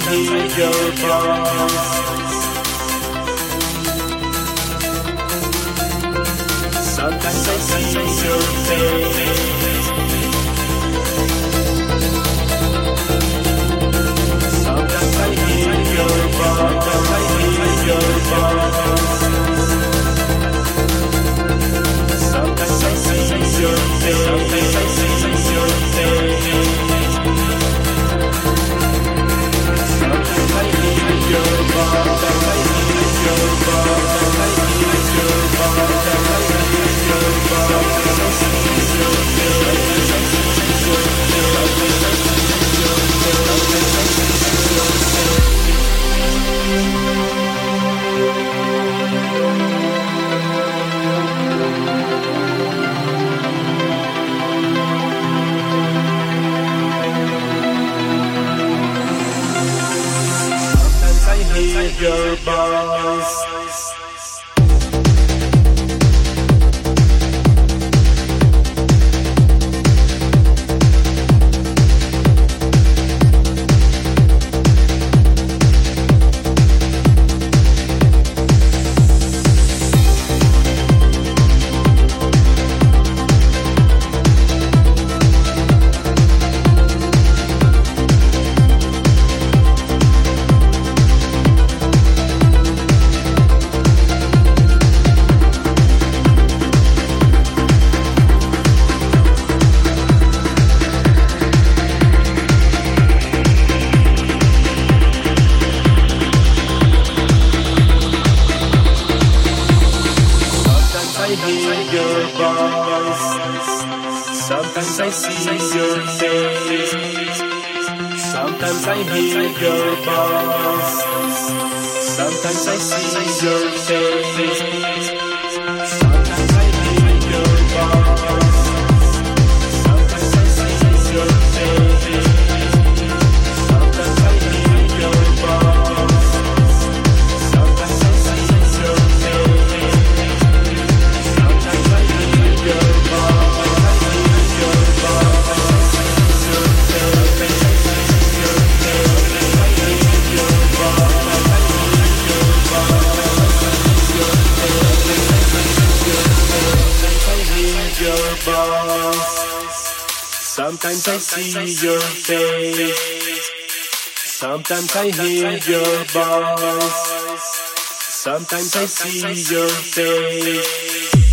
hear your voice. Sometimes I see your face. Sometimes I hear your voice. Sometimes I hear your voice. Sometimes I see your face. Sometimes I hear your voice. Sometimes I see your face. Sometimes I see your face. Sometimes I hear your voice. Sometimes I see your face.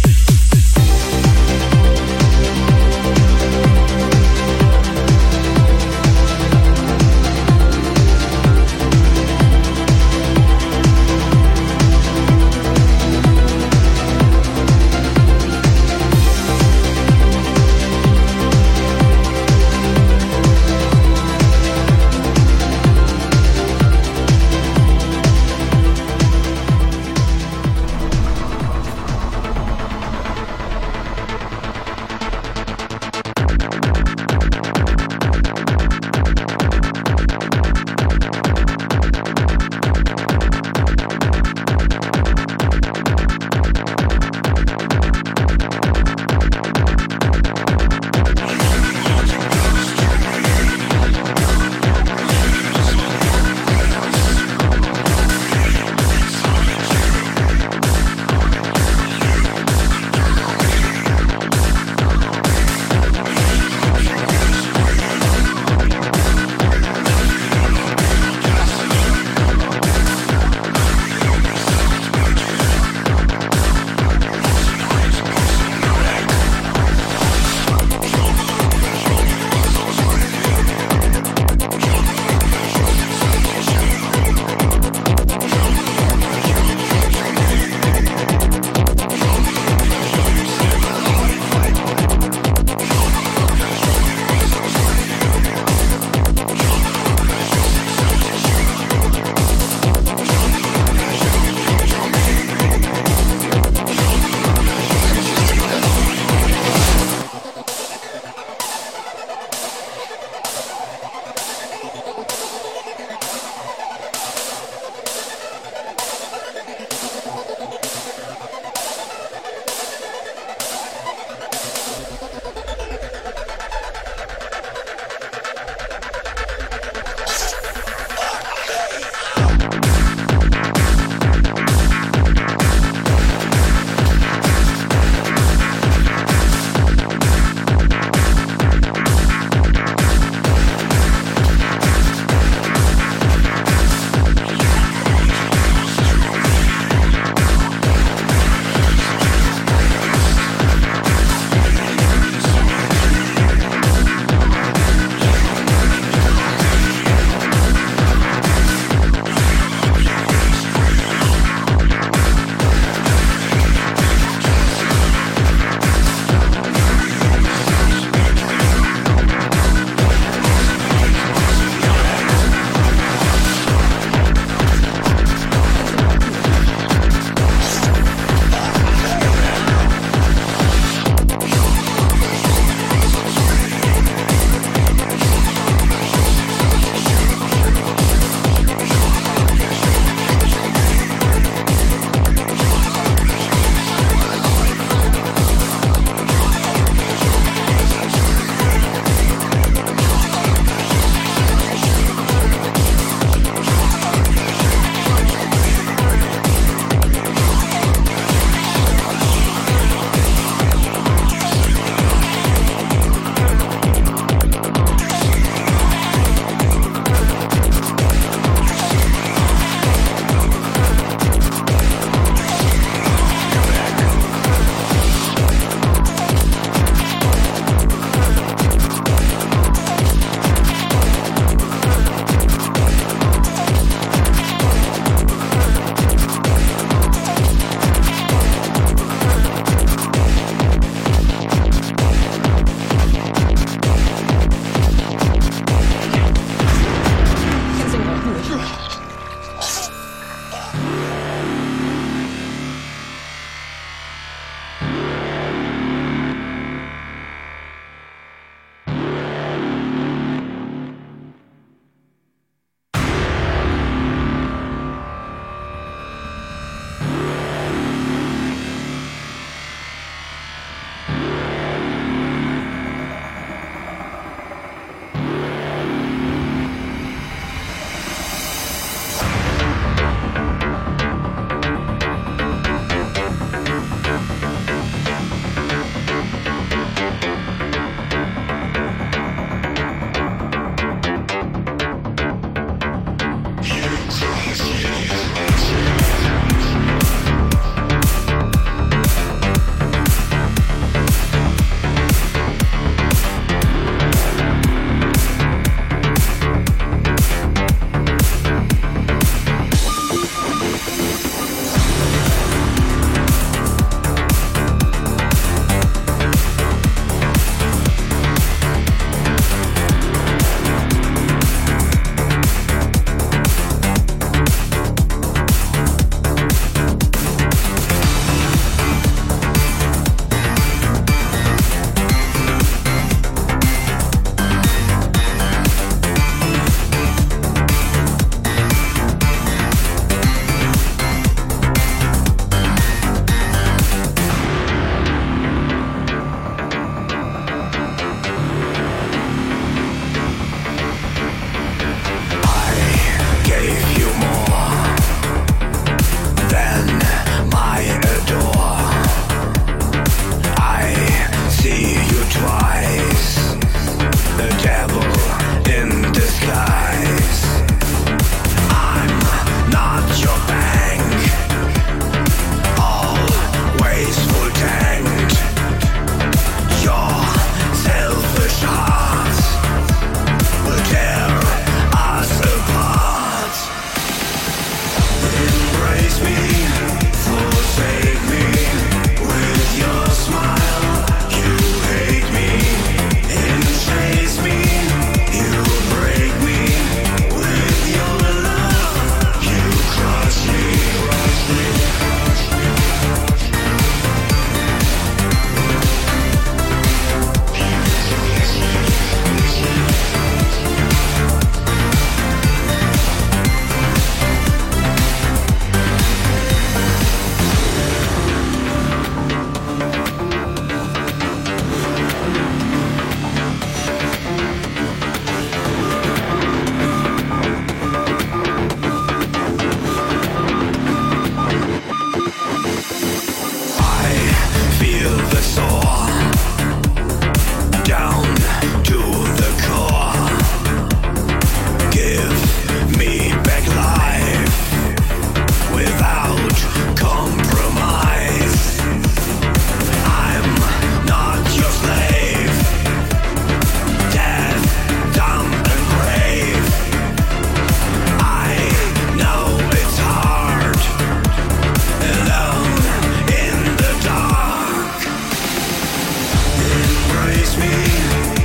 Embrace me,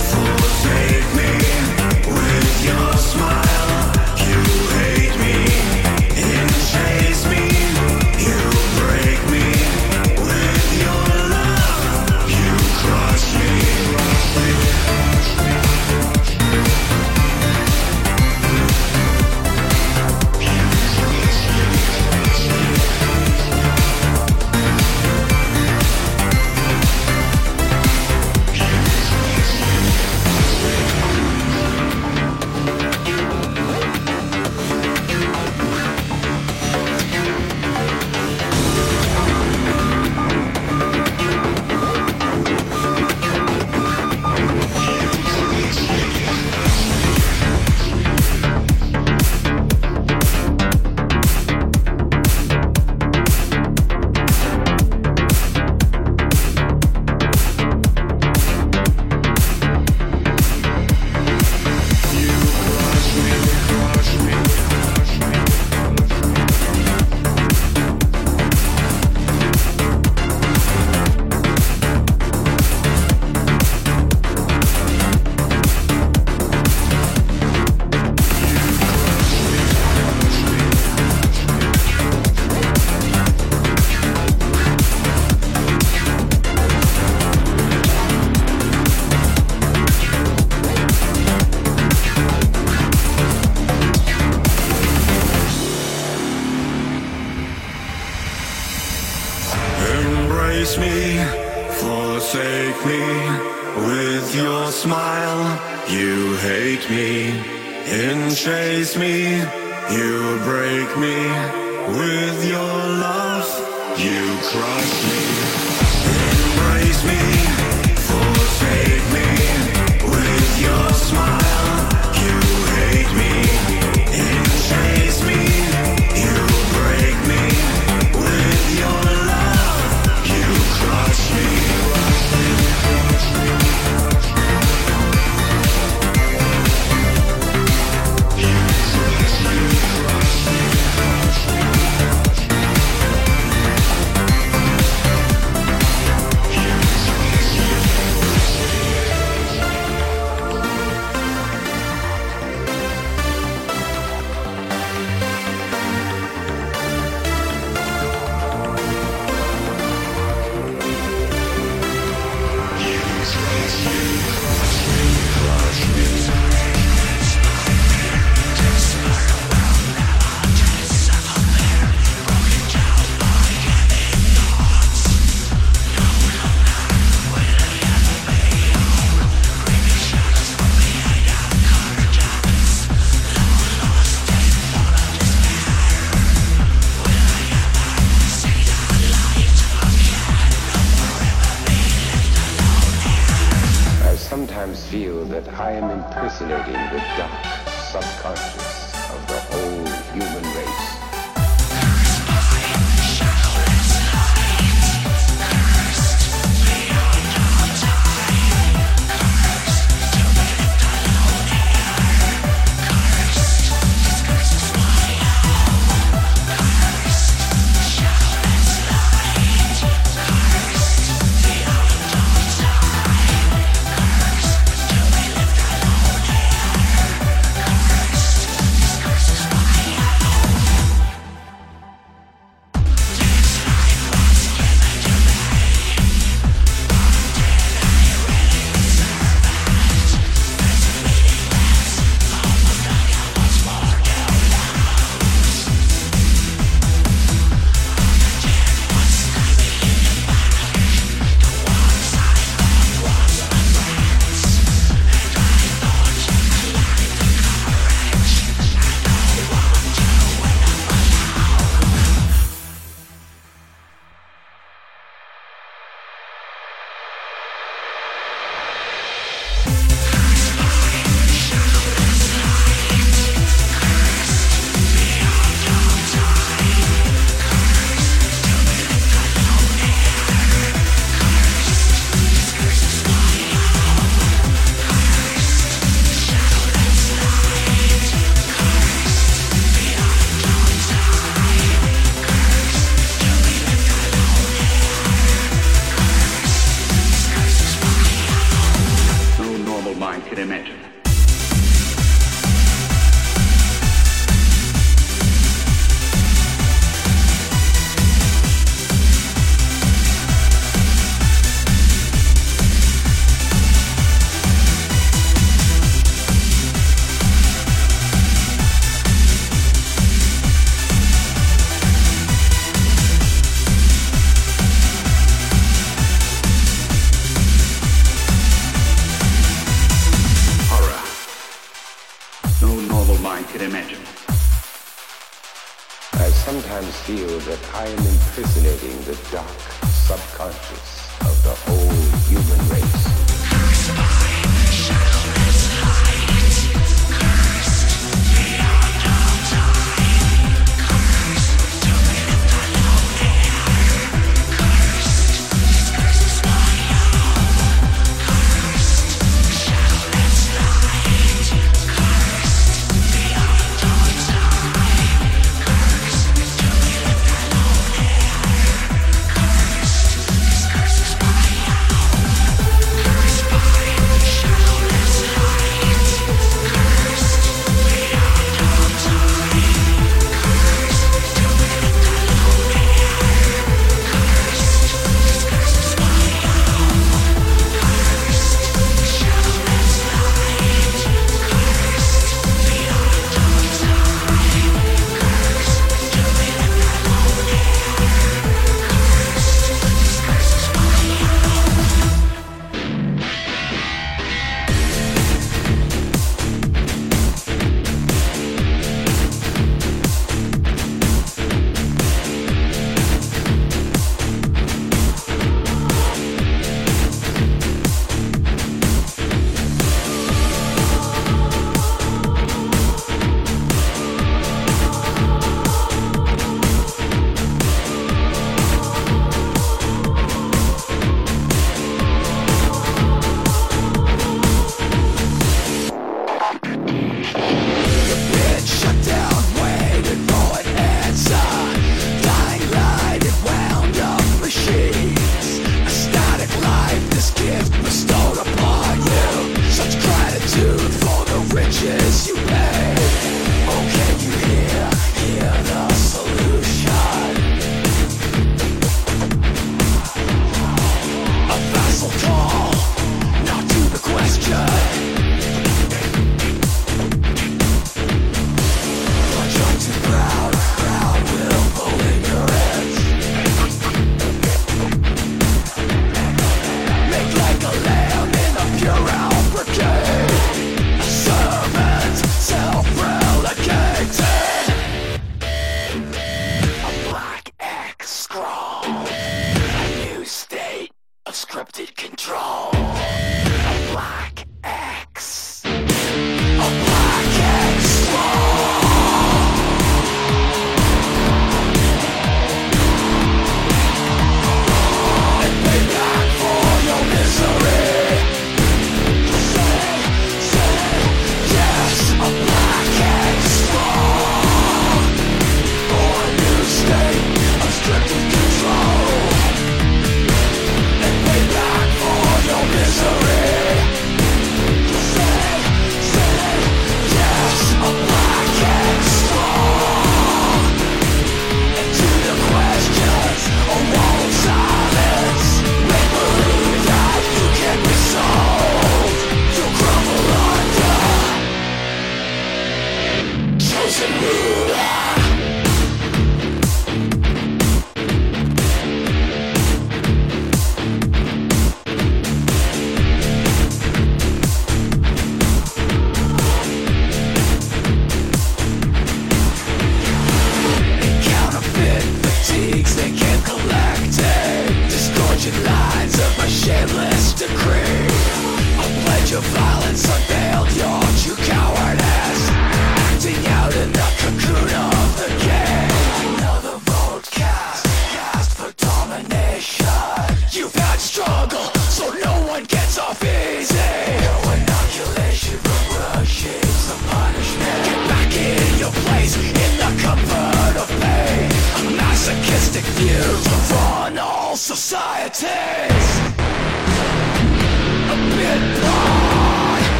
forsake me with your smile.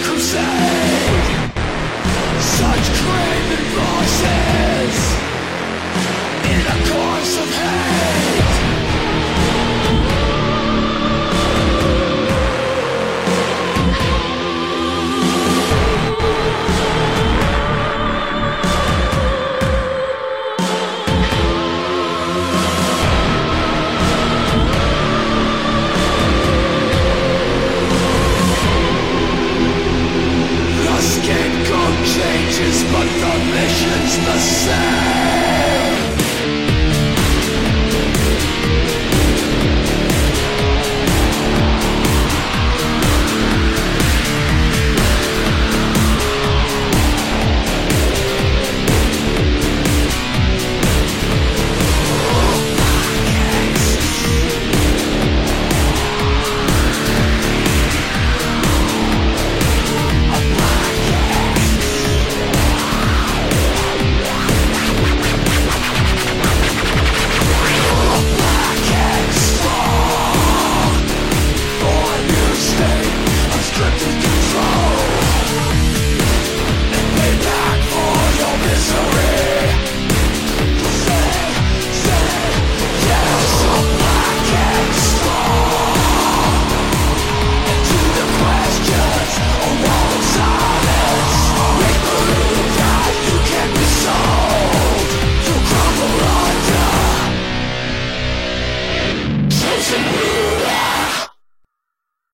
Crusade. But the mission's the same.